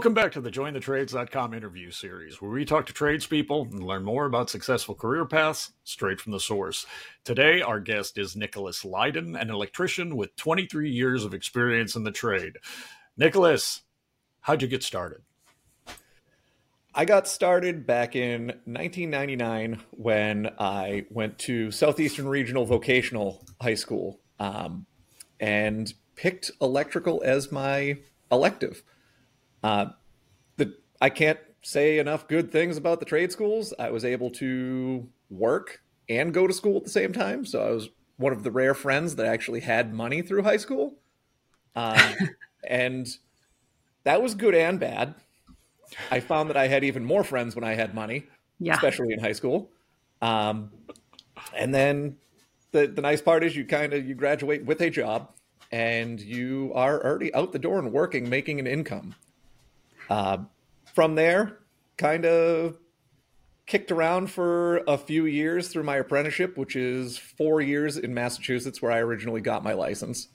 Welcome back to the JoinTheTrades.com interview series, where we talk to tradespeople and learn more about successful career paths straight from the source. Today, our guest is Nicholas Leiden, an electrician with 23 years of experience in the trade. Nicholas, how'd you get started? I got started back in 1999 when I went to Southeastern Regional Vocational High School um, and picked electrical as my elective. Uh, the I can't say enough good things about the trade schools. I was able to work and go to school at the same time, so I was one of the rare friends that actually had money through high school, um, and that was good and bad. I found that I had even more friends when I had money, yeah. especially in high school. Um, and then the the nice part is you kind of you graduate with a job and you are already out the door and working, making an income. Uh, from there, kind of kicked around for a few years through my apprenticeship, which is four years in Massachusetts, where I originally got my license.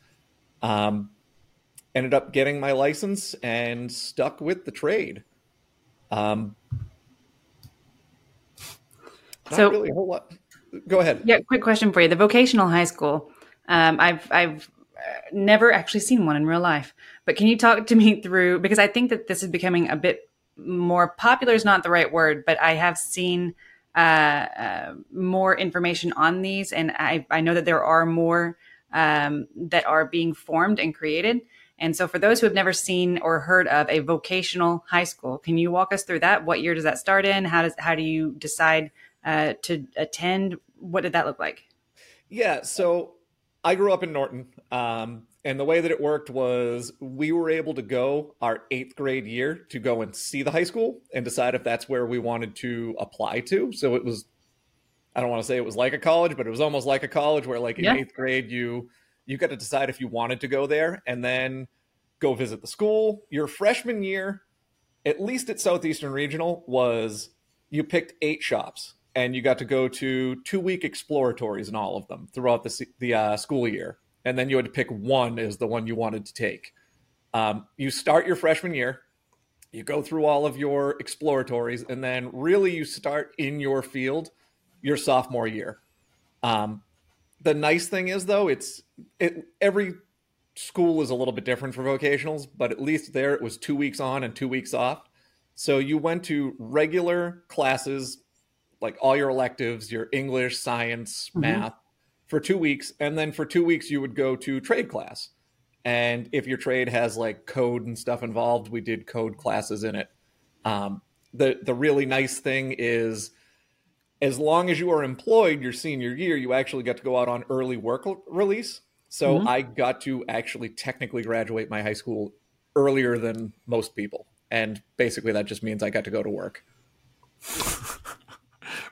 Um, ended up getting my license and stuck with the trade. Um, so, really a whole lot. Go ahead. Yeah, quick question for you. The vocational high school. Um, I've I've never actually seen one in real life. But can you talk to me through because I think that this is becoming a bit more popular is not the right word, but I have seen uh, uh, more information on these, and I, I know that there are more um, that are being formed and created. And so, for those who have never seen or heard of a vocational high school, can you walk us through that? What year does that start in? How does how do you decide uh, to attend? What did that look like? Yeah, so I grew up in Norton, um, and the way that it worked was we were able to go our eighth grade year to go and see the high school and decide if that's where we wanted to apply to. So it was, I don't want to say it was like a college, but it was almost like a college where, like in yeah. eighth grade, you you got to decide if you wanted to go there and then go visit the school. Your freshman year, at least at Southeastern Regional, was you picked eight shops and you got to go to two week exploratories in all of them throughout the the uh, school year, and then you had to pick one as the one you wanted to take. Um, you start your freshman year, you go through all of your exploratories, and then really you start in your field your sophomore year. Um, the nice thing is though, it's it every school is a little bit different for vocationals, but at least there it was two weeks on and two weeks off. So you went to regular classes like all your electives, your English, science, mm-hmm. math for two weeks. And then for two weeks, you would go to trade class. And if your trade has like code and stuff involved, we did code classes in it. Um, the the really nice thing is, as long as you are employed your senior year, you actually get to go out on early work release. So mm-hmm. I got to actually technically graduate my high school earlier than most people, and basically that just means I got to go to work.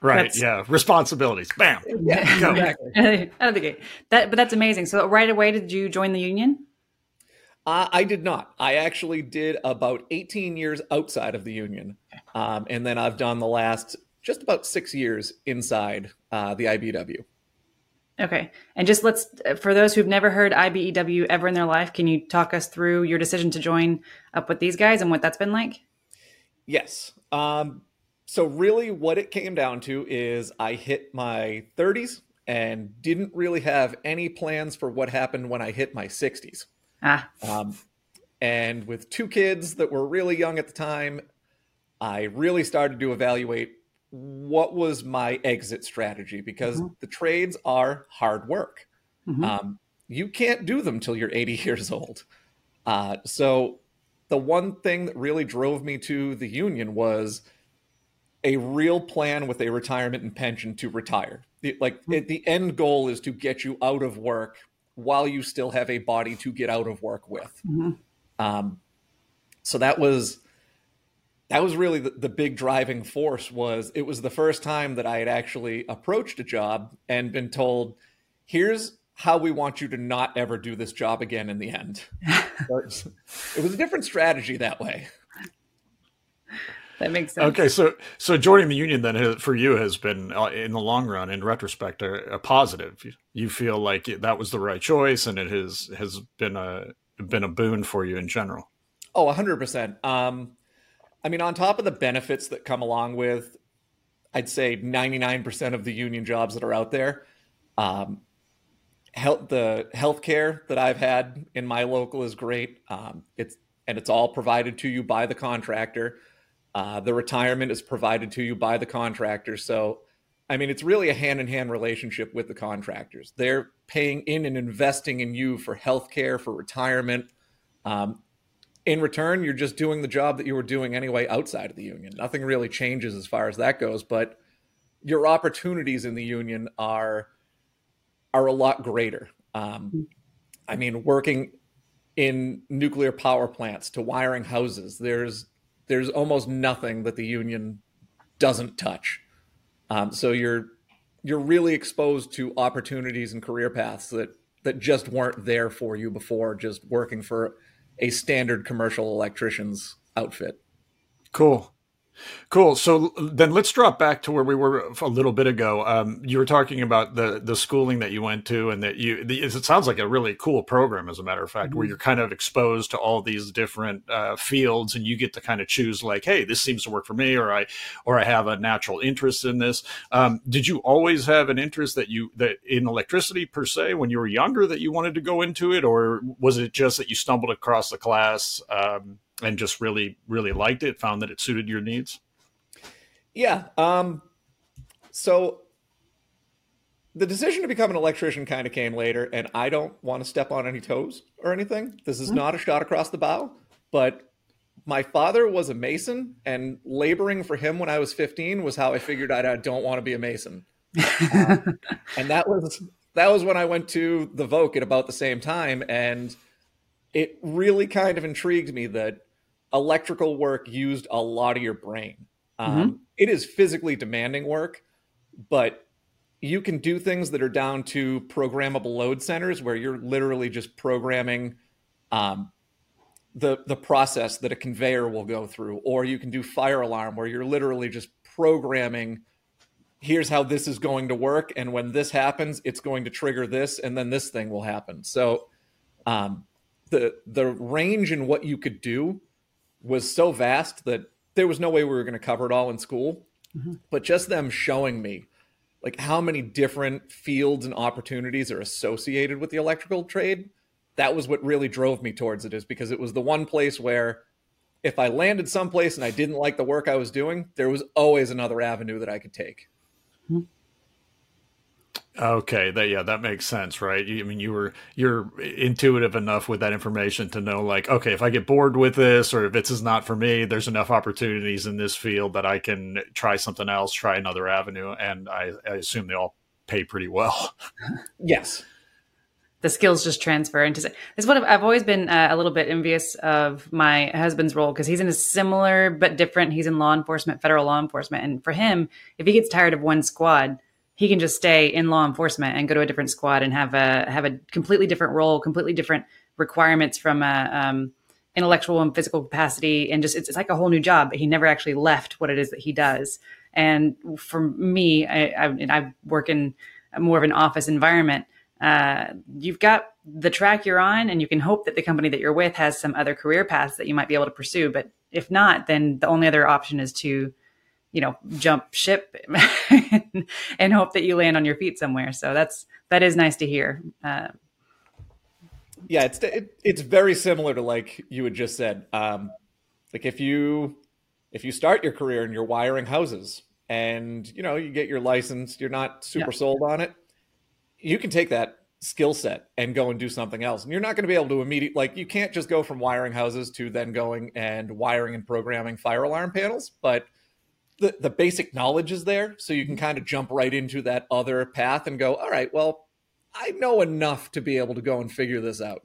Right. That's, yeah. Responsibilities. Bam. Yeah. Exactly. Out of the gate. That, but that's amazing. So right away, did you join the union? Uh, I did not. I actually did about 18 years outside of the union. Um, and then I've done the last just about six years inside uh, the IBEW. Okay. And just let's, for those who've never heard IBEW ever in their life, can you talk us through your decision to join up with these guys and what that's been like? Yes. Um, so really what it came down to is I hit my 30s and didn't really have any plans for what happened when I hit my 60s. Ah. Um, and with two kids that were really young at the time, I really started to evaluate what was my exit strategy because mm-hmm. the trades are hard work. Mm-hmm. Um, you can't do them till you're 80 years old. Uh, so the one thing that really drove me to the union was – a real plan with a retirement and pension to retire. The, like mm-hmm. it, the end goal is to get you out of work while you still have a body to get out of work with. Mm-hmm. Um, so that was that was really the, the big driving force. Was it was the first time that I had actually approached a job and been told, "Here's how we want you to not ever do this job again." In the end, it was a different strategy that way that makes sense. Okay, so so joining the union then has, for you has been uh, in the long run, in retrospect, a, a, positive. You feel like that was the right choice, and it has has been a been a boon for you in general. Oh, hundred percent. Um, I mean, on top of the benefits that come along with, I'd say 99% of the union jobs that are out there, um, health, the healthcare that I've had in my local is great. Um, it's and it's all provided to you by the contractor. Uh, the retirement is provided to you by the contractor. So, I mean, it's really a hand in hand relationship with the contractors. They're paying in and investing in you for healthcare, for retirement. Um, in return, you're just doing the job that you were doing anyway outside of the union. Nothing really changes as far as that goes, but your opportunities in the union are are a lot greater. Um, I mean, working in nuclear power plants to wiring houses, there's there's almost nothing that the union doesn't touch. Um, so you're you're really exposed to opportunities and career paths that that just weren't there for you before just working for a standard commercial electrician's outfit. Cool. Cool. So then let's drop back to where we were a little bit ago. Um, you were talking about the the schooling that you went to, and that you the, it sounds like a really cool program, as a matter of fact, mm-hmm. where you're kind of exposed to all these different uh, fields, and you get to kind of choose like, hey, this seems to work for me, or I or I have a natural interest in this. Um, did you always have an interest that you that in electricity per se when you were younger that you wanted to go into it, or was it just that you stumbled across the class? Um, and just really really liked it found that it suited your needs? Yeah um so the decision to become an electrician kind of came later and i don't want to step on any toes or anything. This is mm-hmm. not a shot across the bow but my father was a mason and laboring for him when i was 15 was how i figured out i don't want to be a mason. Um, and that was that was when i went to the voc at about the same time and it really kind of intrigued me that electrical work used a lot of your brain. Um, mm-hmm. it is physically demanding work, but you can do things that are down to programmable load centers where you're literally just programming um, the the process that a conveyor will go through, or you can do fire alarm where you're literally just programming. Here's how this is going to work, and when this happens, it's going to trigger this, and then this thing will happen. So, um, the the range in what you could do was so vast that there was no way we were going to cover it all in school. Mm-hmm. But just them showing me like how many different fields and opportunities are associated with the electrical trade, that was what really drove me towards it is because it was the one place where if I landed someplace and I didn't like the work I was doing, there was always another avenue that I could take. Okay, that yeah, that makes sense, right? I mean, you were you're intuitive enough with that information to know, like, okay, if I get bored with this, or if this is not for me, there's enough opportunities in this field that I can try something else, try another avenue, and I, I assume they all pay pretty well. yes, the skills just transfer into. Is what I've always been uh, a little bit envious of my husband's role because he's in a similar but different. He's in law enforcement, federal law enforcement, and for him, if he gets tired of one squad he can just stay in law enforcement and go to a different squad and have a have a completely different role, completely different requirements from a um, intellectual and physical capacity, and just it's, it's, like a whole new job. But he never actually left what it is that he does. And for me, I, I, I work in more of an office environment. Uh, you've got the track you're on, and you can hope that the company that you're with has some other career paths that you might be able to pursue. But if not, then the only other option is to you know jump ship and hope that you land on your feet somewhere. So that's that is nice to hear. Uh, yeah it's it, it's very similar to like you had just said. Um, like if you if you start your career and you're wiring houses and you know you get your license you're not super yeah. sold on it you can take that skill set and go and do something else. And you're not going to be able to immediately like you can't just go from wiring houses to then going and wiring and programming fire alarm panels but the, the basic knowledge is there. So you can kind of jump right into that other path and go, all right, well, I know enough to be able to go and figure this out.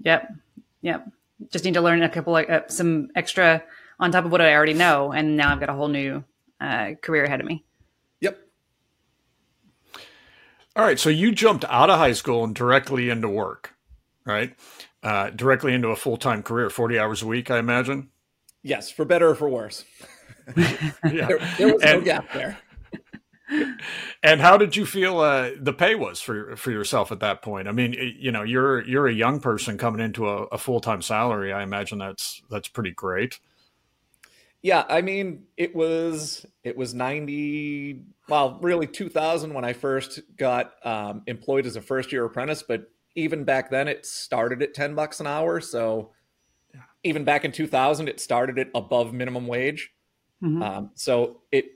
Yep. Yep. Just need to learn a couple like uh, some extra on top of what I already know. And now I've got a whole new uh, career ahead of me. Yep. All right. So you jumped out of high school and directly into work, right? Uh, directly into a full time career, 40 hours a week, I imagine. Yes, for better or for worse. yeah. there, there, was and, no gap there. and how did you feel uh, the pay was for for yourself at that point? I mean, you know, you're you're a young person coming into a, a full time salary. I imagine that's that's pretty great. Yeah, I mean, it was it was ninety, well, really two thousand when I first got um, employed as a first year apprentice. But even back then, it started at ten bucks an hour. So even back in two thousand, it started at above minimum wage. Mm-hmm. Um, so it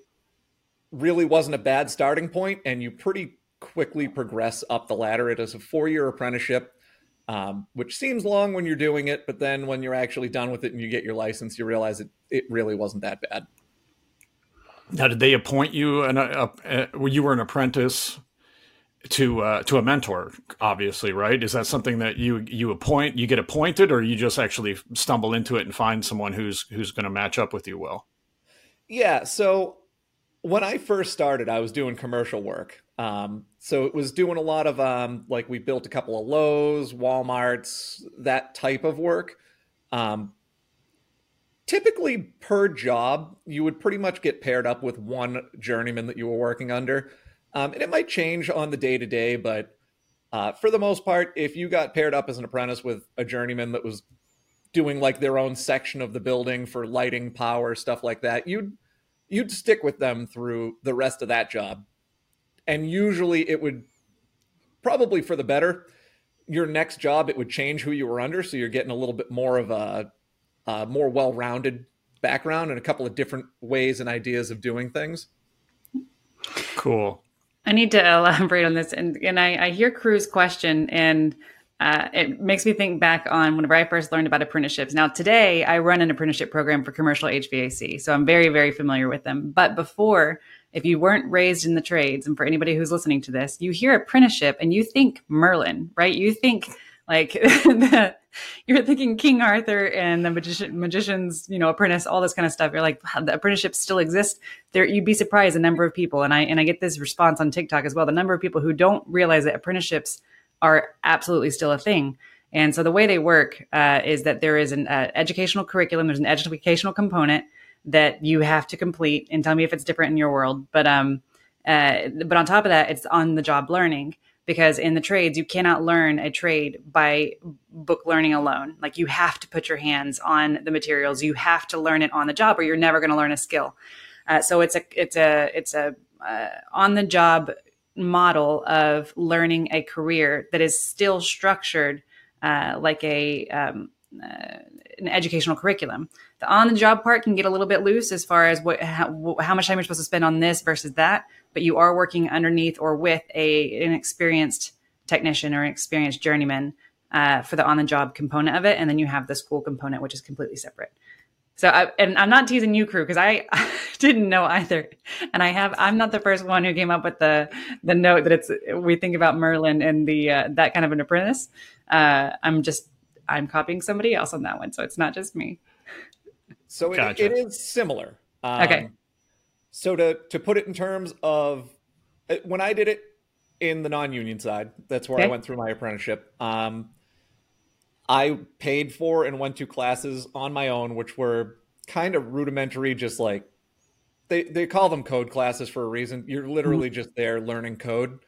really wasn't a bad starting point, and you pretty quickly progress up the ladder. It is a four year apprenticeship um, which seems long when you're doing it, but then when you're actually done with it and you get your license, you realize it it really wasn't that bad. Now, did they appoint you and you were an apprentice to uh, to a mentor? Obviously, right? Is that something that you you appoint, you get appointed, or you just actually stumble into it and find someone who's who's going to match up with you well? Yeah. So when I first started, I was doing commercial work. Um, so it was doing a lot of um, like we built a couple of Lowe's, WalMarts, that type of work. Um, typically per job, you would pretty much get paired up with one journeyman that you were working under. Um, and it might change on the day to day, but uh, for the most part, if you got paired up as an apprentice with a journeyman that was doing like their own section of the building for lighting, power, stuff like that, you'd you'd stick with them through the rest of that job and usually it would probably for the better. Your next job, it would change who you were under, so you're getting a little bit more of a, a more well-rounded background and a couple of different ways and ideas of doing things. Cool. I need to elaborate on this, and and I, I hear Crew's question, and uh, it makes me think back on whenever I first learned about apprenticeships. Now, today I run an apprenticeship program for commercial HVAC, so I'm very, very familiar with them. But before, if you weren't raised in the trades, and for anybody who's listening to this, you hear apprenticeship and you think Merlin, right? You think like the, you're thinking King Arthur and the magician, magician's, you know, apprentice, all this kind of stuff. You're like, the apprenticeship still exists. There, you'd be surprised the number of people, and I and I get this response on TikTok as well. The number of people who don't realize that apprenticeships are absolutely still a thing. And so the way they work uh, is that there is an uh, educational curriculum. There's an educational component that you have to complete and tell me if it's different in your world. But um, uh, but on top of that, it's on the job learning because in the trades you cannot learn a trade by book learning alone. Like you have to put your hands on the materials. You have to learn it on the job, or you're never going to learn a skill. Uh, so it's a it's a it's a uh, on the job model of learning a career that is still structured uh, like a um, uh, an educational curriculum. The on the job part can get a little bit loose as far as what how, how, much time you're supposed to spend on this versus that, but you are working underneath or with a an experienced technician or an experienced journeyman uh, for the on the job component of it, and then you have the school component, which is completely separate. So, I, and I'm not teasing you, crew, because I, I, didn't know either. And I have, I'm not the first one who came up with the the note that it's we think about Merlin and the uh, that kind of an apprentice. Uh, I'm just I'm copying somebody else on that one, so it's not just me. So it, gotcha. it is similar. Um, okay. So to to put it in terms of uh, when I did it in the non-union side, that's where okay. I went through my apprenticeship. Um, I paid for and went to classes on my own, which were kind of rudimentary, just like they they call them code classes for a reason. You're literally mm-hmm. just there learning code,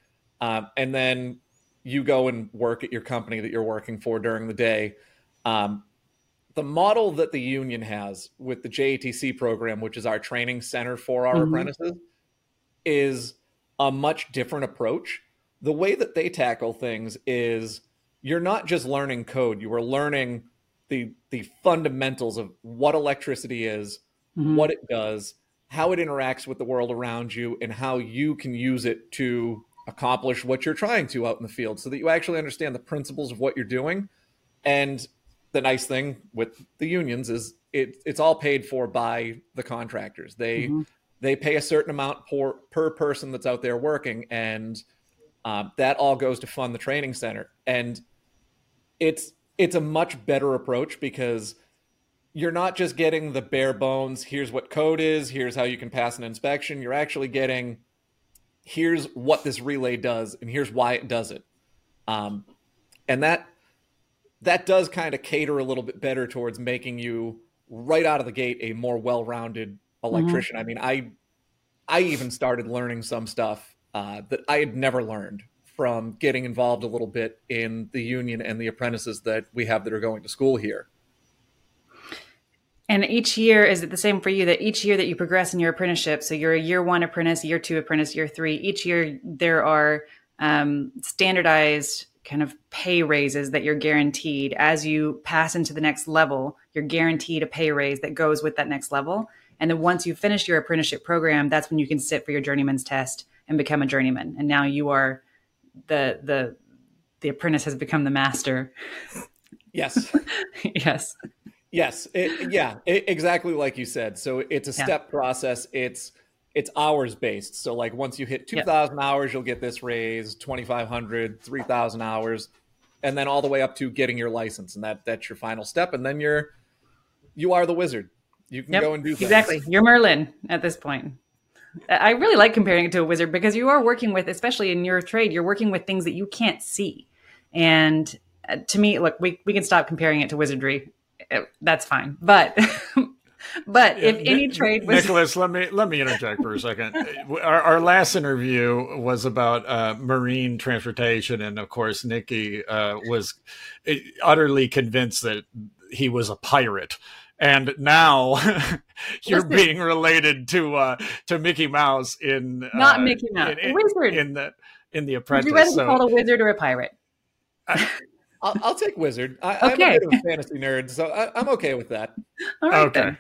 um, and then you go and work at your company that you're working for during the day. Um, the model that the union has with the JATC program, which is our training center for our mm-hmm. apprentices, is a much different approach. The way that they tackle things is you're not just learning code, you are learning the the fundamentals of what electricity is, mm-hmm. what it does, how it interacts with the world around you, and how you can use it to accomplish what you're trying to out in the field so that you actually understand the principles of what you're doing. And the nice thing with the unions is it, it's all paid for by the contractors. They mm-hmm. they pay a certain amount per per person that's out there working, and um, that all goes to fund the training center. And it's it's a much better approach because you're not just getting the bare bones. Here's what code is. Here's how you can pass an inspection. You're actually getting here's what this relay does and here's why it does it um, and that that does kind of cater a little bit better towards making you right out of the gate a more well-rounded electrician mm-hmm. i mean i i even started learning some stuff uh, that i had never learned from getting involved a little bit in the union and the apprentices that we have that are going to school here And each year, is it the same for you that each year that you progress in your apprenticeship, so you're a year one apprentice, year two apprentice, year three, each year there are um, standardized kind of pay raises that you're guaranteed as you pass into the next level. You're guaranteed a pay raise that goes with that next level. And then once you finish your apprenticeship program, that's when you can sit for your journeyman's test and become a journeyman. And now you are the the the apprentice has become the master. Yes. yes. Yes. It, yeah. It, exactly like you said. So it's a step process. It's it's hours based. So like once you hit 2000 yep. hours, you'll get this raise, 2500, 3000 hours, and then all the way up to getting your license. And that that's your final step. And then you're you are the wizard. You can yep. go and do things. Exactly. You're Merlin at this point. I really like comparing it to a wizard because you are working with, especially in your trade, you're working with things that you can't see. And uh, to me, look, we, we can stop comparing it to wizardry. Uh, that's fine. But but yeah, if any trade was Nicholas, let me let me interject for a second. our, our last interview was about uh, marine transportation, and of course, Nikki uh, was uh, utterly convinced that he was a pirate and now you're Listen. being related to uh to Mickey Mouse in not uh, Mickey Mouse, in, wizard in the in the Apprentice. Would you rather so, be called a wizard or a pirate? I'll, I'll, take wizard. I, okay. I'm a fantasy nerd, so I, am okay with that. All right, okay.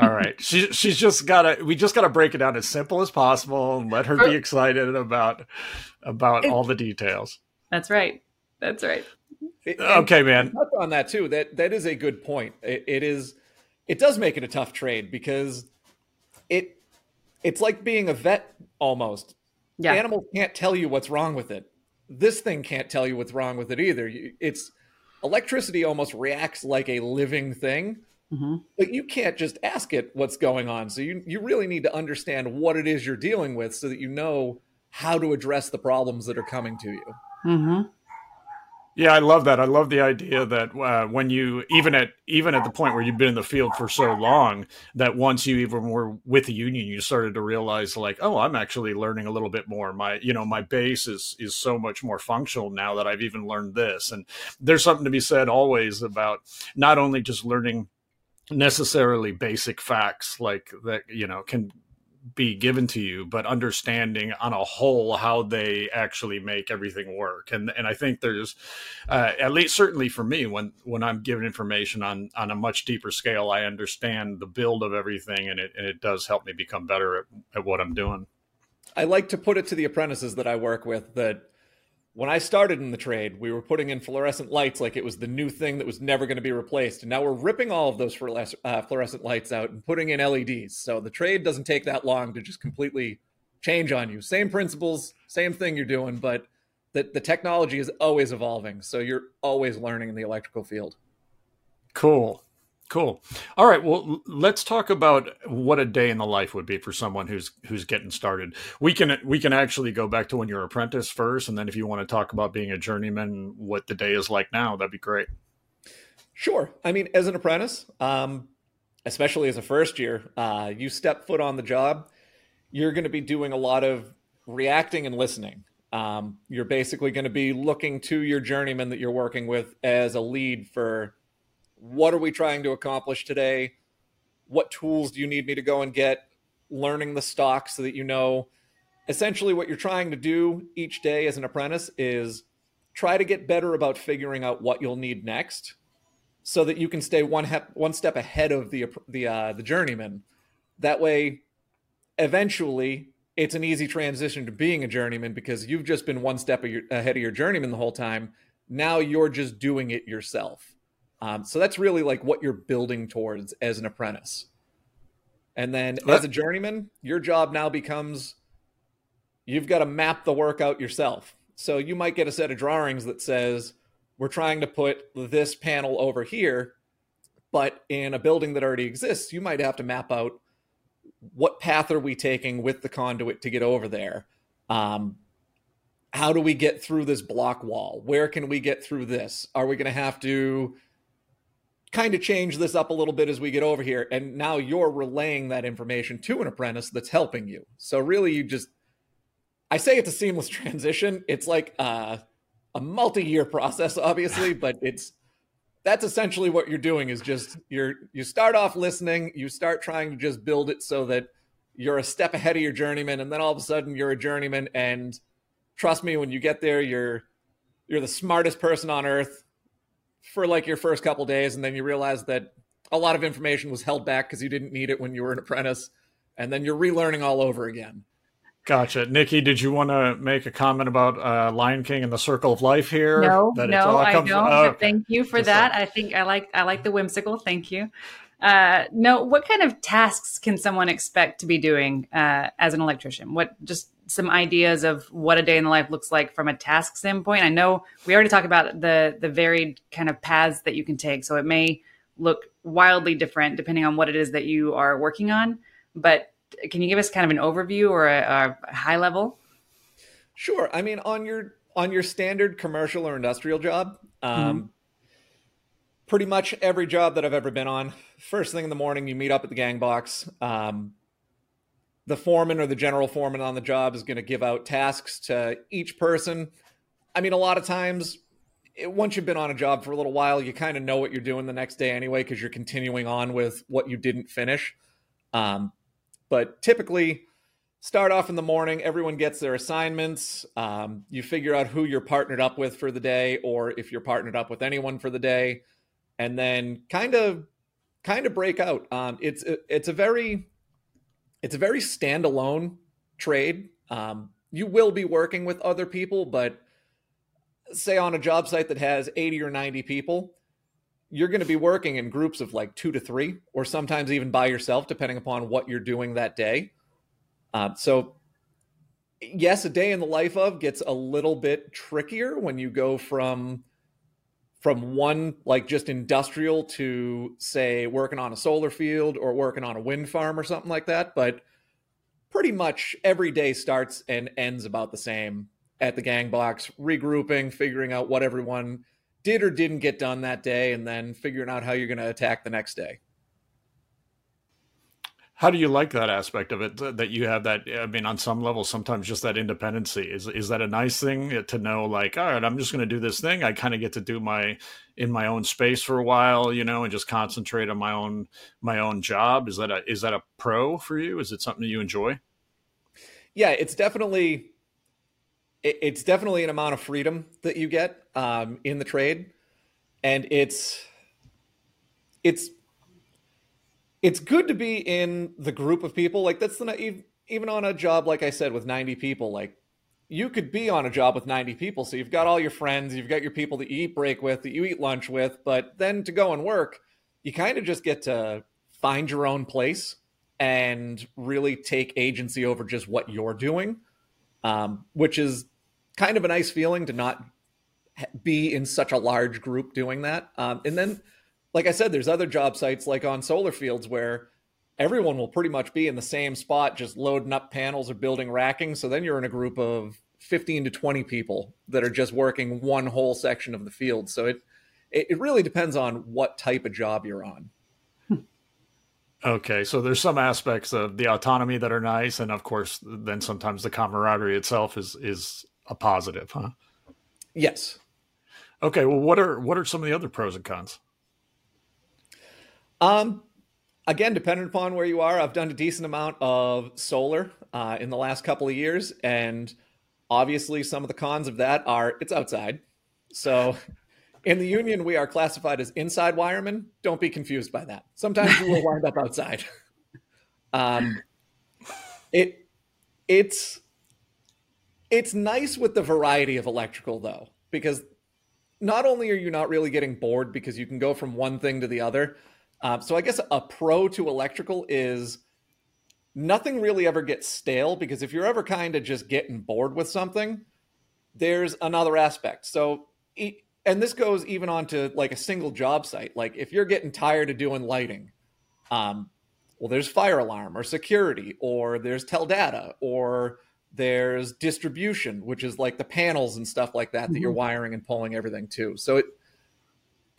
All right. She, she's just gotta. We just gotta break it down as simple as possible and let her be excited about about all the details. That's right. That's right. It, okay, man. on that too. That that is a good point. It, it is. It does make it a tough trade because it it's like being a vet almost. Yeah. Animals can't tell you what's wrong with it this thing can't tell you what's wrong with it either. It's electricity almost reacts like a living thing, mm-hmm. but you can't just ask it what's going on. So you you really need to understand what it is you're dealing with so that you know how to address the problems that are coming to you. Mm-hmm. Yeah, I love that. I love the idea that uh, when you even at even at the point where you've been in the field for so long, that once you even were with the union, you started to realize like, oh, I'm actually learning a little bit more. My you know my base is is so much more functional now that I've even learned this. And there's something to be said always about not only just learning necessarily basic facts like that you know can be given to you, but understanding on a whole how they actually make everything work. And and I think there's uh, at least certainly for me when when I'm given information on on a much deeper scale, I understand the build of everything, and it and it does help me become better at, at what I'm doing. I like to put it to the apprentices that I work with that when I started in the trade, we were putting in fluorescent lights like it was the new thing that was never going to be replaced. And now we're ripping all of those uh, fluorescent lights out and putting in LEDs. So the trade doesn't take that long to just completely change on you. Same principles, same thing you're doing, but the, the technology is always evolving. So you're always learning in the electrical field. Cool. Cool. All right. Well, let's talk about what a day in the life would be for someone who's who's getting started. We can we can actually go back to when you're apprentice first, and then if you want to talk about being a journeyman, what the day is like now, that'd be great. Sure. I mean, as an apprentice, um, especially as a first year, uh, you step foot on the job, you're going to be doing a lot of reacting and listening. Um, you're basically going to be looking to your journeyman that you're working with as a lead for what are we trying to accomplish today? What tools do you need me to go and get? Learning the stock so that you know essentially what you're trying to do each day as an apprentice is try to get better about figuring out what you'll need next so that you can stay one one step ahead of the the uh, the journeyman. That way, eventually, it's an easy transition to being a journeyman because you've just been one step ahead of your journeyman the whole time. Now you're just doing it yourself. Um, so that's really like what you're building towards as an apprentice. And then as a journeyman, your job now becomes you've got to map the work out yourself. So you might get a set of drawings that says, we're trying to put this panel over here, but in a building that already exists, you might have to map out what path are we taking with the conduit to get over there? Um, how do we get through this block wall? Where can we get through this? Are we going to have to kind of change this up a little bit as we get over here. And now you're relaying that information to an apprentice that's helping you. So really, you just, I say it's a seamless transition. It's like uh, a multi year process, obviously, but it's that's essentially what you're doing is just you're you start off listening, you start trying to just build it so that you're a step ahead of your journeyman, and then all of a sudden you're a journeyman. And trust me, when you get there, you're you're the smartest person on earth for like your first couple days, and then you realize that a lot of information was held back because you didn't need it when you were an apprentice, and then you're relearning all over again. Gotcha. Nikki, did you want to make a comment about uh, Lion King and the Circle of Life here? No, no, I don't. Oh, okay. Thank you for Just that. I think I like I like the whimsical. Thank you. Uh, no, what kind of tasks can someone expect to be doing uh, as an electrician? What just some ideas of what a day in the life looks like from a task standpoint? I know we already talked about the the varied kind of paths that you can take, so it may look wildly different depending on what it is that you are working on. But can you give us kind of an overview or a, a high level? Sure. I mean, on your on your standard commercial or industrial job, um, mm-hmm pretty much every job that I've ever been on, first thing in the morning, you meet up at the gang box. Um, the foreman or the general foreman on the job is going to give out tasks to each person. I mean, a lot of times, it, once you've been on a job for a little while, you kind of know what you're doing the next day anyway, because you're continuing on with what you didn't finish. Um, but typically, start off in the morning, everyone gets their assignments. Um, you figure out who you're partnered up with for the day, or if you're partnered up with anyone for the day and then kind of kind of break out. Um, it's it's a very it's a very standalone trade. Um, you will be working with other people, but say on a job site that has 80 or 90 people, you're going to be working in groups of like two to three, or sometimes even by yourself, depending upon what you're doing that day. Uh, so, yes, a day in the life of gets a little bit trickier when you go from from one like just industrial to say working on a solar field or working on a wind farm or something like that but pretty much every day starts and ends about the same at the gang box regrouping figuring out what everyone did or didn't get done that day and then figuring out how you're going to attack the next day how do you like that aspect of it? That you have that? I mean, on some level, sometimes just that independency is is that a nice thing to know? Like, all right, I'm just going to do this thing. I kind of get to do my in my own space for a while, you know, and just concentrate on my own my own job. Is that a is that a pro for you? Is it something you enjoy? Yeah, it's definitely it's definitely an amount of freedom that you get um, in the trade, and it's it's it's good to be in the group of people. Like that's the even on a job like I said with 90 people, like you could be on a job with 90 people. So you've got all your friends, you've got your people that you eat break with, that you eat lunch with, but then to go and work, you kind of just get to find your own place and really take agency over just what you're doing, um, which is kind of a nice feeling to not be in such a large group doing that. Um, and then like I said, there's other job sites like on solar fields where everyone will pretty much be in the same spot, just loading up panels or building racking. So then you're in a group of 15 to 20 people that are just working one whole section of the field. So it it really depends on what type of job you're on. Hmm. Okay, so there's some aspects of the autonomy that are nice, and of course, then sometimes the camaraderie itself is is a positive, huh? Yes. Okay, well, what are what are some of the other pros and cons? Um, again, depending upon where you are, I've done a decent amount of solar uh, in the last couple of years, and obviously, some of the cons of that are it's outside. So, in the union, we are classified as inside wiremen. Don't be confused by that. Sometimes we will wind up outside. Um, it it's it's nice with the variety of electrical though, because not only are you not really getting bored because you can go from one thing to the other, uh, so I guess a pro to electrical is nothing really ever gets stale because if you're ever kind of just getting bored with something, there's another aspect. So, and this goes even onto like a single job site. Like if you're getting tired of doing lighting, um, well, there's fire alarm or security, or there's tel data, or there's distribution, which is like the panels and stuff like that that mm-hmm. you're wiring and pulling everything to. So it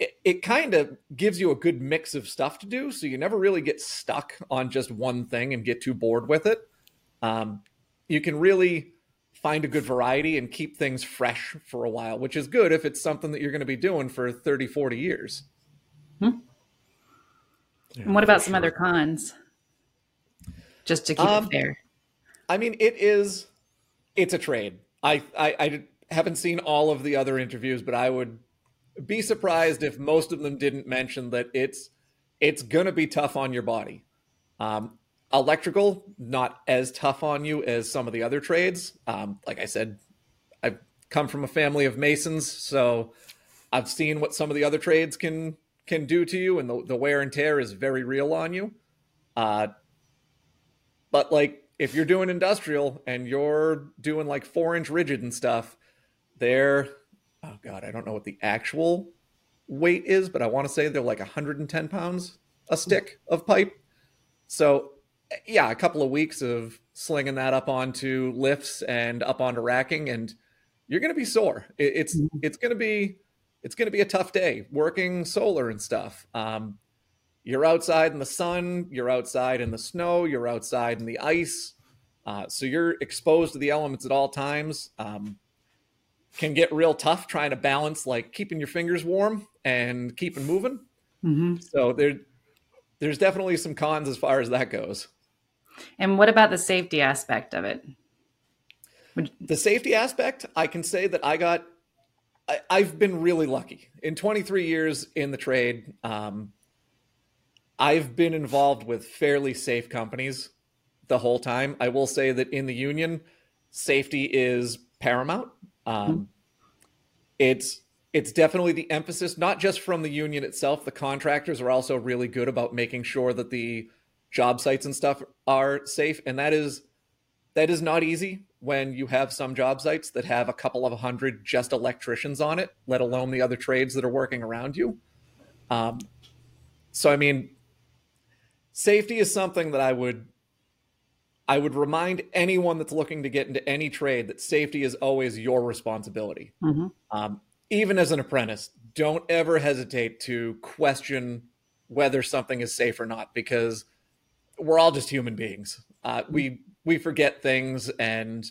it, it kind of gives you a good mix of stuff to do. So you never really get stuck on just one thing and get too bored with it. Um, you can really find a good variety and keep things fresh for a while, which is good if it's something that you're going to be doing for 30, 40 years. Hmm. Yeah, and what about some other cons? Just to keep um, it fair. I mean, it is it's a trade. I, I I haven't seen all of the other interviews, but I would be surprised if most of them didn't mention that it's it's gonna be tough on your body. Um, electrical not as tough on you as some of the other trades. Um, like I said, I've come from a family of masons, so I've seen what some of the other trades can can do to you, and the, the wear and tear is very real on you. Uh, but like if you're doing industrial and you're doing like four inch rigid and stuff, they're oh god, I don't know what the actual weight is, but I want to say they're like 110 pounds a stick of pipe. So yeah, a couple of weeks of slinging that up onto lifts and up onto racking, and you're going to be sore. it's mm-hmm. it's going to be it's going to be a tough day working solar and stuff. Um, you're outside in the sun, you're outside in the snow, you're outside in the ice, uh, so you're exposed to the elements at all times. Um, can get real tough trying to balance like keeping your fingers warm and keeping moving. Mm-hmm. So there, there's definitely some cons as far as that goes. And what about the safety aspect of it? Would... The safety aspect, I can say that I got, I, have been really lucky in 23 years in the trade. Um, I've been involved with fairly safe companies the whole time. I will say that in the union, safety is paramount. Um, mm-hmm. It's it's definitely the emphasis, not just from the union itself. The contractors are also really good about making sure that the job sites and stuff are safe and that is that is not easy when you have some job sites that have a couple of hundred just electricians on it let alone the other trades that are working around you um, so i mean safety is something that i would i would remind anyone that's looking to get into any trade that safety is always your responsibility mm-hmm. um, even as an apprentice don't ever hesitate to question whether something is safe or not because we're all just human beings. Uh, we we forget things, and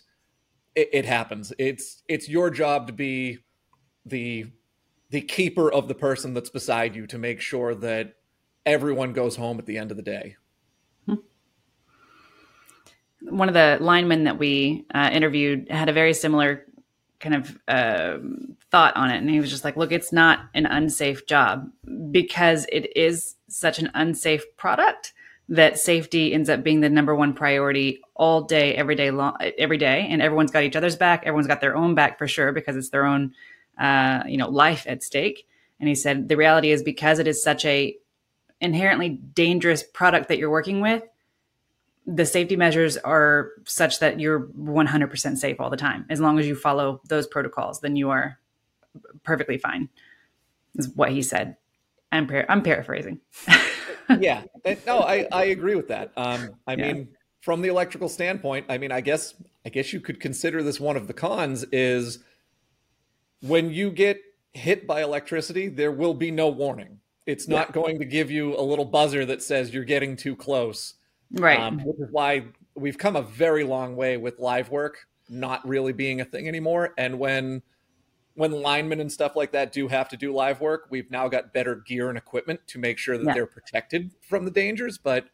it, it, happens. It's it's your job to be the the keeper of the person that's beside you to make sure that everyone goes home at the end of the day. One of the linemen that we uh, interviewed had a very similar kind of uh, thought on it, and he was just like, "Look, it's not an unsafe job because it is such an unsafe product." that safety ends up being the number one priority all day, every day, long, every day, and everyone's got each other's back. Everyone's got their own back for sure because it's their own, uh, you know, life at stake. And he said the reality is because it is such a inherently dangerous product that you're working with, the safety measures are such that you're 100% safe all the time. As long as you follow those protocols, then you are perfectly fine. Is what he said. I'm par- I'm paraphrasing. yeah, no, I I agree with that. Um, I yeah. mean, from the electrical standpoint, I mean, I guess I guess you could consider this one of the cons is when you get hit by electricity, there will be no warning. It's not yeah. going to give you a little buzzer that says you're getting too close. Right. Um, which is why we've come a very long way with live work not really being a thing anymore. And when when linemen and stuff like that do have to do live work, we've now got better gear and equipment to make sure that yeah. they're protected from the dangers. But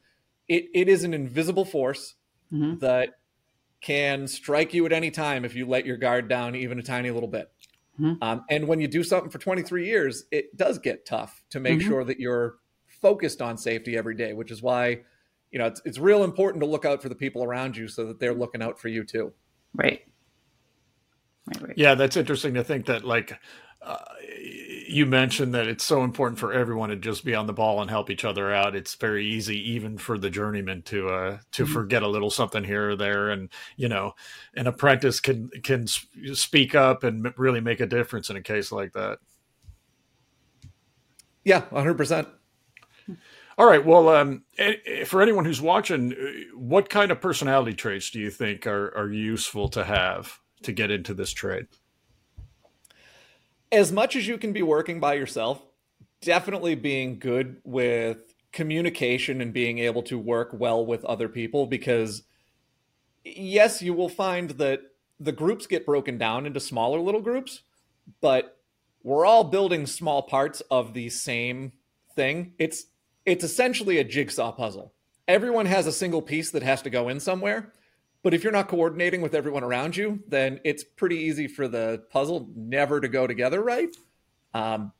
it, it is an invisible force mm-hmm. that can strike you at any time if you let your guard down even a tiny little bit. Mm-hmm. Um, and when you do something for 23 years, it does get tough to make mm-hmm. sure that you're focused on safety every day, which is why, you know, it's, it's real important to look out for the people around you so that they're looking out for you too. Right. Yeah, that's interesting to think that like uh, you mentioned that it's so important for everyone to just be on the ball and help each other out. It's very easy, even for the journeyman, to uh, to mm-hmm. forget a little something here or there, and you know, an apprentice can can speak up and really make a difference in a case like that. Yeah, hundred percent. All right. Well, um, for anyone who's watching, uh, what kind of personality traits do you think are, are useful to have? to get into this trade? As much as you can be working by yourself, definitely being good with communication and being able to work well with other people because yes, you will find that the groups get broken down into smaller little groups, but we're all building small parts of the same thing. It's it's essentially a jigsaw puzzle. Everyone has a single piece that has to go in somewhere, but if you're not coordinating with everyone around you, then it's pretty easy for the puzzle never to go together right. Um,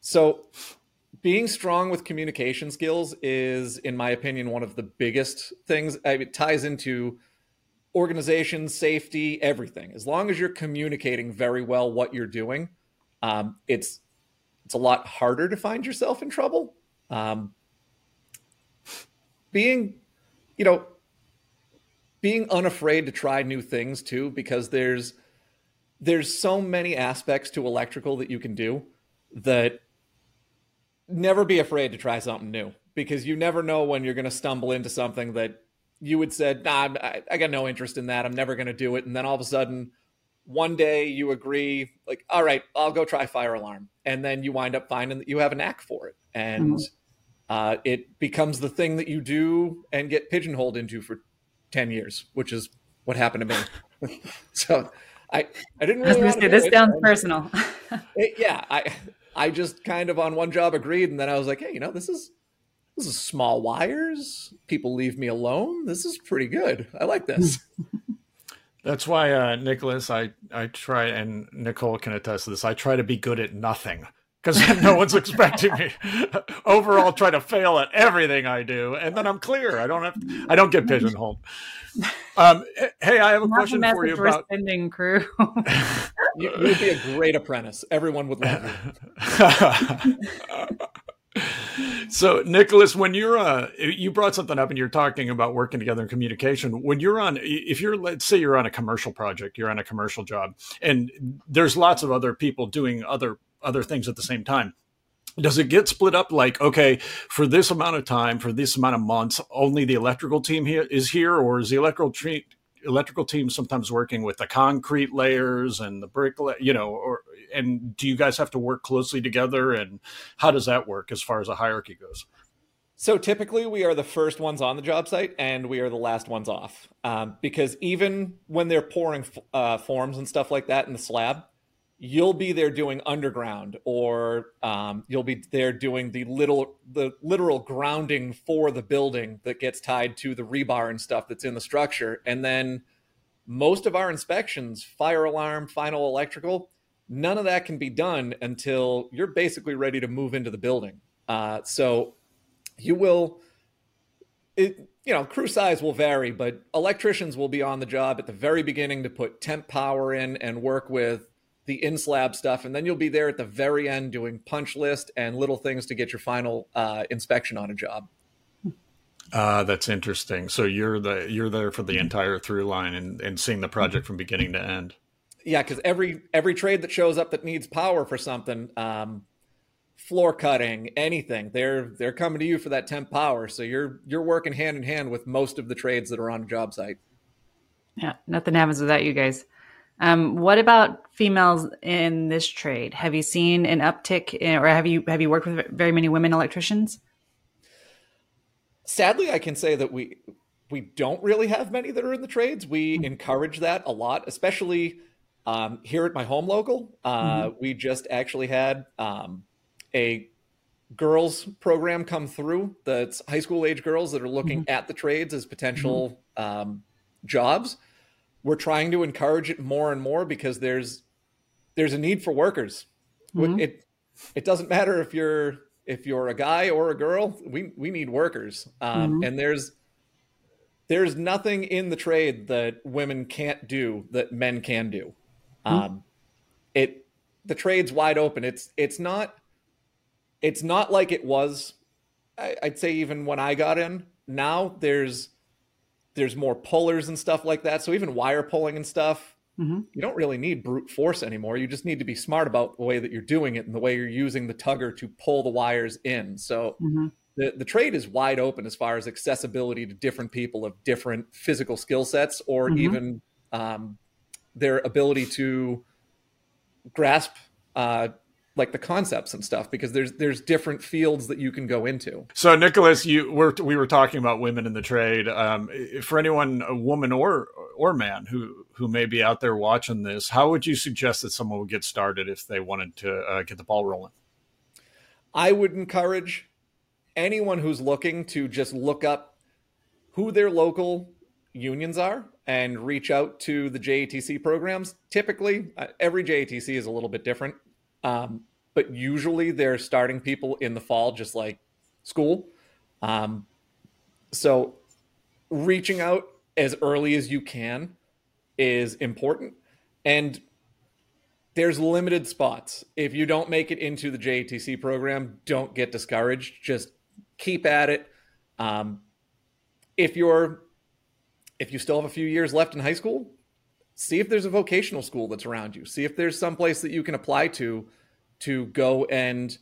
so being strong with communication skills is, in my opinion, one of the biggest things. It ties into organization, safety, everything. As long as you're communicating very well what you're doing, um, it's it's a lot harder to find yourself in trouble. Um, being, you know, being unafraid to try new things too, because there's there's so many aspects to electrical that you can do that never be afraid to try something new because you never know when you're going to stumble into something that you would said, nah, I, I got no interest in that. I'm never going to do it. And then all of a sudden, one day you agree, like, all right, I'll go try fire alarm. And then you wind up finding that you have a knack for it. And mm-hmm. uh, it becomes the thing that you do and get pigeonholed into for 10 years, which is what happened to me. so I, I didn't really. I say, this it. sounds personal. it, yeah. I, I just kind of on one job agreed, and then I was like, hey, you know, this is this is small wires. People leave me alone. This is pretty good. I like this. That's why, uh, Nicholas, I I try, and Nicole can attest to this. I try to be good at nothing because no one's expecting me. Overall, try to fail at everything I do, and then I'm clear. I don't have, I don't get pigeonholed. Um, hey, I have a Not question for you about spending crew. you, would be a great apprentice. Everyone would love you. So nicholas when you're uh you brought something up and you're talking about working together in communication. When you're on if you're let's say you're on a commercial project you're on a commercial job and there's lots of other people doing other other things at the same time does it get split up like okay for this amount of time for this amount of months only the electrical team here is here or is the electrical treat electrical team sometimes working with the concrete layers and the brick, you know, or and do you guys have to work closely together? And how does that work as far as a hierarchy goes? So typically, we are the first ones on the job site, and we are the last ones off. Um, because even when they're pouring uh, forms and stuff like that in the slab, you'll be there doing underground or um, you'll be there doing the little the literal grounding for the building that gets tied to the rebar and stuff that's in the structure and then most of our inspections fire alarm final electrical none of that can be done until you're basically ready to move into the building uh, so you will it, you know crew size will vary but electricians will be on the job at the very beginning to put temp power in and work with the in slab stuff, and then you'll be there at the very end doing punch list and little things to get your final uh, inspection on a job. Uh, that's interesting. So you're the you're there for the entire through line and, and seeing the project from beginning to end. Yeah, because every every trade that shows up that needs power for something, um, floor cutting, anything, they're they're coming to you for that temp power. So you're you're working hand in hand with most of the trades that are on a job site. Yeah, nothing happens without you guys. Um, what about females in this trade? Have you seen an uptick, in, or have you have you worked with very many women electricians? Sadly, I can say that we we don't really have many that are in the trades. We mm-hmm. encourage that a lot, especially um, here at my home local. Uh, mm-hmm. We just actually had um, a girls program come through that's high school age girls that are looking mm-hmm. at the trades as potential mm-hmm. um, jobs we're trying to encourage it more and more because there's there's a need for workers. Mm-hmm. It it doesn't matter if you're if you're a guy or a girl. We we need workers, um, mm-hmm. and there's there's nothing in the trade that women can't do that men can do. Mm-hmm. Um, it the trade's wide open. It's it's not it's not like it was. I, I'd say even when I got in. Now there's there's more pullers and stuff like that. So even wire pulling and stuff, mm-hmm. you don't really need brute force anymore. You just need to be smart about the way that you're doing it and the way you're using the tugger to pull the wires in. So mm-hmm. the, the trade is wide open as far as accessibility to different people of different physical skill sets or mm-hmm. even um, their ability to grasp uh, like the concepts and stuff because there's there's different fields that you can go into. So Nicholas, you were we were talking about women in the trade. Um, for anyone, a woman or or man who who may be out there watching this, how would you suggest that someone would get started if they wanted to uh, get the ball rolling? I would encourage anyone who's looking to just look up who their local unions are and reach out to the JATC programs. Typically, uh, every JATC is a little bit different, um, but usually they're starting people in the fall, just like school. Um, so, reaching out as early as you can is important. And there's limited spots. If you don't make it into the JATC program, don't get discouraged. Just keep at it. Um, if you're if you still have a few years left in high school, see if there's a vocational school that's around you. See if there's some place that you can apply to to go and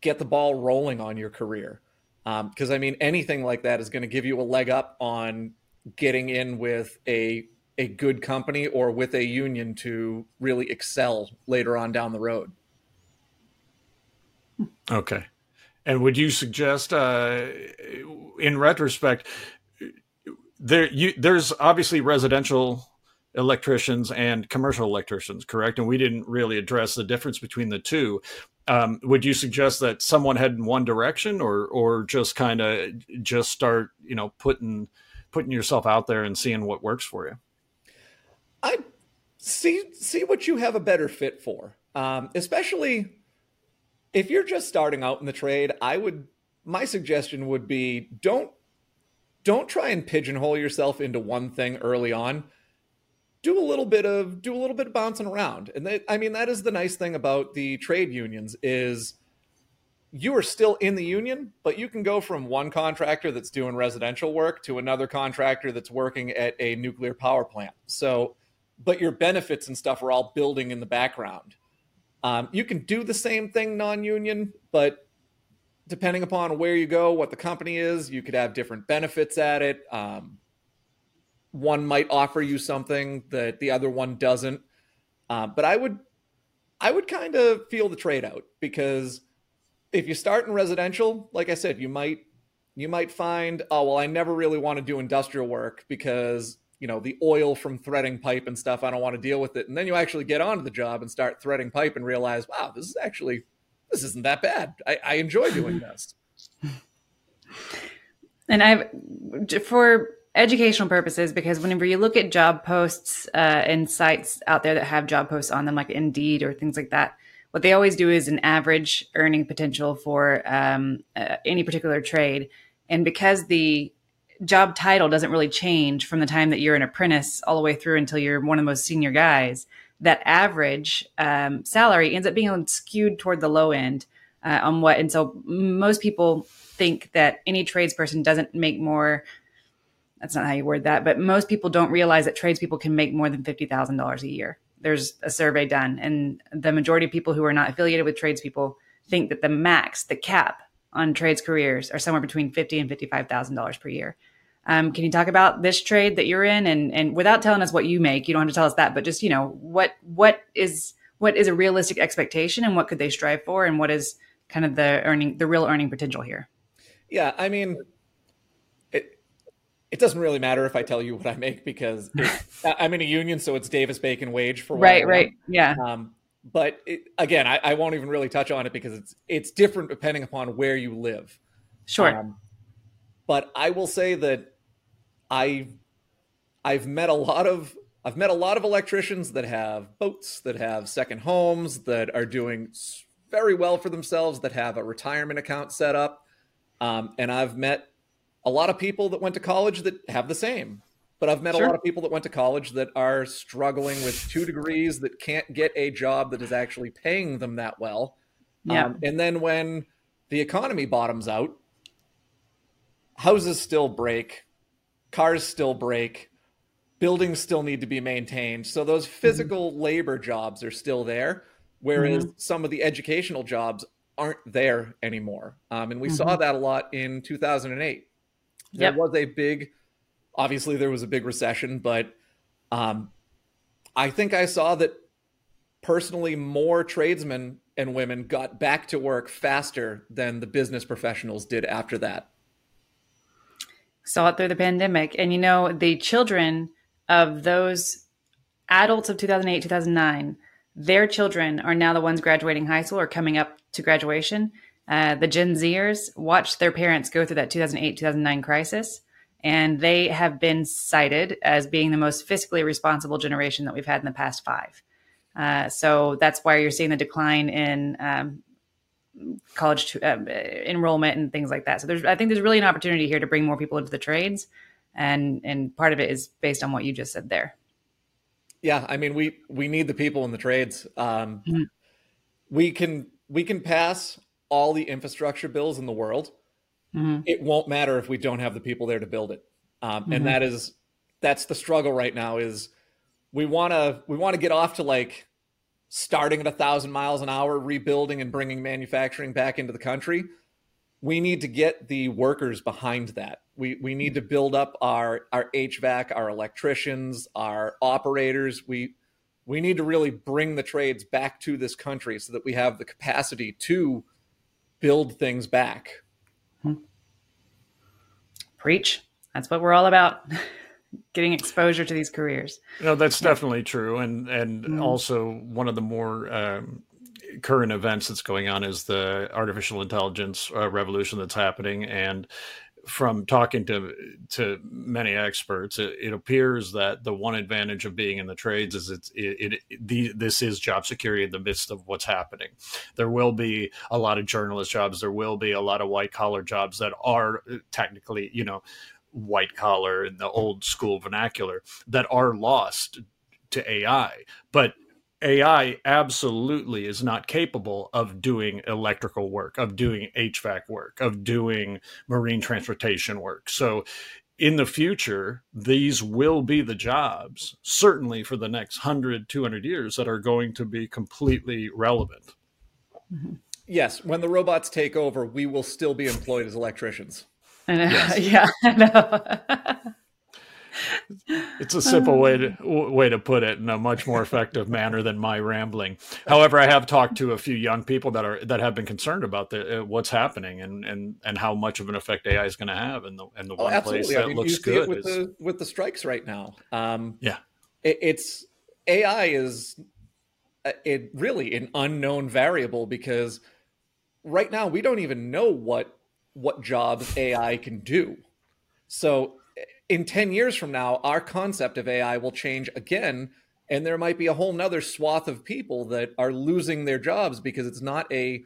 get the ball rolling on your career. Because um, I mean, anything like that is going to give you a leg up on getting in with a a good company or with a union to really excel later on down the road. Okay. And would you suggest, uh, in retrospect, there you, there's obviously residential electricians and commercial electricians, correct? And we didn't really address the difference between the two. Um, would you suggest that someone head in one direction, or or just kind of just start, you know, putting putting yourself out there and seeing what works for you? I see see what you have a better fit for, um, especially if you're just starting out in the trade. I would my suggestion would be don't don't try and pigeonhole yourself into one thing early on. Do a little bit of do a little bit of bouncing around. And i mean that is the nice thing about the trade unions is you are still in the union but you can go from one contractor that's doing residential work to another contractor that's working at a nuclear power plant. So but your benefits and stuff are all building in the background. Um, you can do the same thing non-union but depending upon where you go, what the company is, you could have different benefits at it. Um, one might offer you something that the other one doesn't. Uh, but I would, I would kind of feel the trade out because if you start in residential, like I said, you might, you might find, oh well, I never really want to do industrial work because you know the oil from threading pipe and stuff. I don't want to deal with it. And then you actually get onto the job and start threading pipe and realize, wow, this is actually this isn't that bad. I, I enjoy doing this. And I've for educational purposes because whenever you look at job posts uh, and sites out there that have job posts on them, like Indeed or things like that, what they always do is an average earning potential for um, uh, any particular trade. And because the job title doesn't really change from the time that you're an apprentice all the way through until you're one of the most senior guys, that average um, salary ends up being skewed toward the low end uh, on what. And so most people think that any tradesperson doesn't make more. That's not how you word that, but most people don't realize that tradespeople can make more than fifty thousand dollars a year. There's a survey done, and the majority of people who are not affiliated with tradespeople think that the max, the cap on trades careers, are somewhere between fifty and fifty-five thousand dollars per year. Um, can you talk about this trade that you're in, and and without telling us what you make, you don't have to tell us that, but just you know what what is what is a realistic expectation, and what could they strive for, and what is kind of the earning the real earning potential here? Yeah, I mean, it it doesn't really matter if I tell you what I make because I'm in a union, so it's Davis Bacon wage for right, right, yeah. Um, but it, again, I, I, won't even really touch on it because it's it's different depending upon where you live. Sure. Um, but I will say that I I've met a lot of I've met a lot of electricians that have boats, that have second homes, that are doing very well for themselves, that have a retirement account set up. Um, and I've met a lot of people that went to college that have the same. But I've met sure. a lot of people that went to college that are struggling with two degrees that can't get a job that is actually paying them that well. Yeah. Um, and then when the economy bottoms out, houses still break, cars still break, buildings still need to be maintained. So those mm-hmm. physical mm-hmm. labor jobs are still there, whereas mm-hmm. some of the educational jobs aren't there anymore. Um, and we mm-hmm. saw that a lot in 2008. There yep. was a big, obviously, there was a big recession, but um, I think I saw that personally more tradesmen and women got back to work faster than the business professionals did after that saw it through the pandemic. And you know, the children of those adults of 2008, 2009, their children are now the ones graduating high school or coming up to graduation. Uh, the Gen Zers watched their parents go through that 2008, 2009 crisis, and they have been cited as being the most fiscally responsible generation that we've had in the past five. Uh, so that's why you're seeing the decline in um, college to, uh, enrollment and things like that. So there's, I think there's really an opportunity here to bring more people into the trades, and and part of it is based on what you just said there. Yeah, I mean we we need the people in the trades. Um, mm-hmm. We can we can pass all the infrastructure bills in the world. Mm-hmm. It won't matter if we don't have the people there to build it, um, mm-hmm. and that is that's the struggle right now. Is we want to we want to get off to like starting at a thousand miles an hour, rebuilding and bringing manufacturing back into the country. We need to get the workers behind that. We we need to build up our our HVAC, our electricians, our operators. We we need to really bring the trades back to this country so that we have the capacity to build things back. Hmm. Preach. That's what we're all about. getting exposure to these careers. No, that's definitely true, and and mm. also one of the more um, current events that's going on is the artificial intelligence uh, revolution that's happening, and from talking to to many experts, it, it, appears that the one advantage of being in the trades is it's it, it, the this is job security in the midst of what's happening. There will be a lot of journalist jobs. There will be a lot of white collar jobs that are technically, you know, white collar in the old school vernacular that are lost to AI. But AI absolutely is not capable of doing electrical work, of doing HVAC work, of doing marine transportation work. So in the future, these will be the jobs, certainly for the next 100, 200 years, that are going to be completely relevant. Mm-hmm. Yes, when the robots take over, we will still be employed as electricians. Yes. yeah, I know. it's a simple way to way to put it in a much more effective manner than my rambling. However, I have talked to a few young people that are that have been concerned about the, uh, what's happening and, and and how much of an effect AI is going to have. in the and the oh, one absolutely. place that I mean, looks good with is, the with the strikes right now. Um, yeah, it, it's AI is uh, it really an unknown variable because right now we don't even know what what jobs AI can do. So in 10 years from now, our concept of AI will change again. And there might be a whole nother swath of people that are losing their jobs because it's not a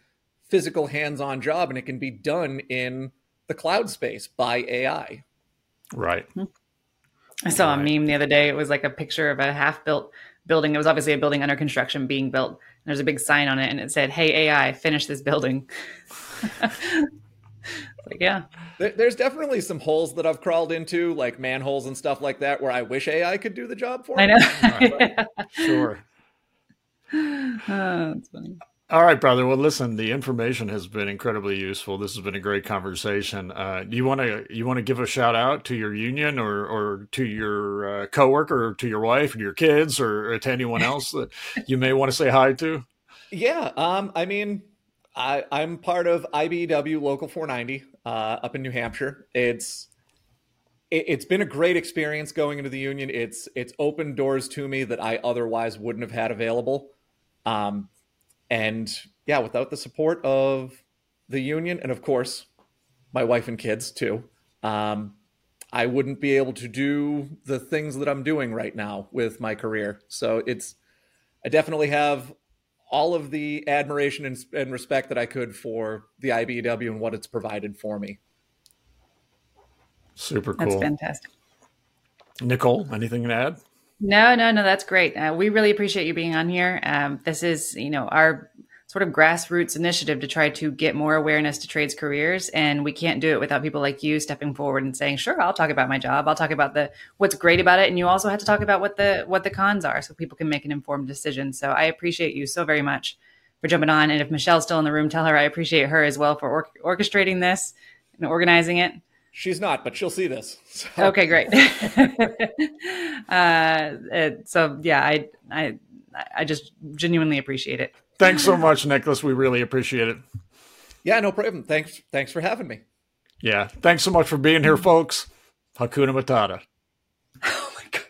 physical hands on job and it can be done in the cloud space by AI. Right. Hmm. I saw right. a meme the other day. It was like a picture of a half built building. It was obviously a building under construction being built. There's a big sign on it and it said, Hey, AI, finish this building. like, yeah. There's definitely some holes that I've crawled into, like manholes and stuff like that, where I wish AI could do the job for me. I know. yeah. Sure. Oh, that's funny. All right, brother. Well, listen, the information has been incredibly useful. This has been a great conversation. Uh, do you want to you want to give a shout out to your union or or to your uh, coworker or to your wife and your kids or to anyone else that you may want to say hi to? Yeah. Um. I mean, I, I'm part of IBEW Local 490 uh, up in New Hampshire. It's it, has been a great experience going into the union. It's it's opened doors to me that I otherwise wouldn't have had available. Um, and yeah, without the support of the union and of course my wife and kids too, um, I wouldn't be able to do the things that I'm doing right now with my career. So it's I definitely have all of the admiration and, and respect that I could for the IBEW and what it's provided for me. Super cool. That's fantastic. Nicole, anything to add? No, no, no. That's great. Uh, we really appreciate you being on here. Um, this is, you know, our sort of grassroots initiative to try to get more awareness to trades careers and we can't do it without people like you stepping forward and saying sure i'll talk about my job i'll talk about the what's great about it and you also have to talk about what the what the cons are so people can make an informed decision so i appreciate you so very much for jumping on and if michelle's still in the room tell her i appreciate her as well for or- orchestrating this and organizing it She's not, but she'll see this. So. Okay, great. uh, so yeah, I, I, I just genuinely appreciate it. Thanks so much, Nicholas. We really appreciate it. Yeah, no problem. Thanks. Thanks for having me. Yeah. Thanks so much for being here, folks. Hakuna Matata. Oh my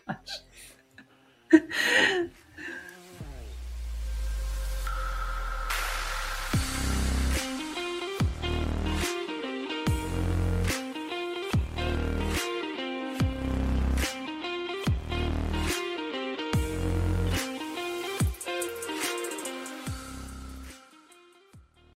gosh.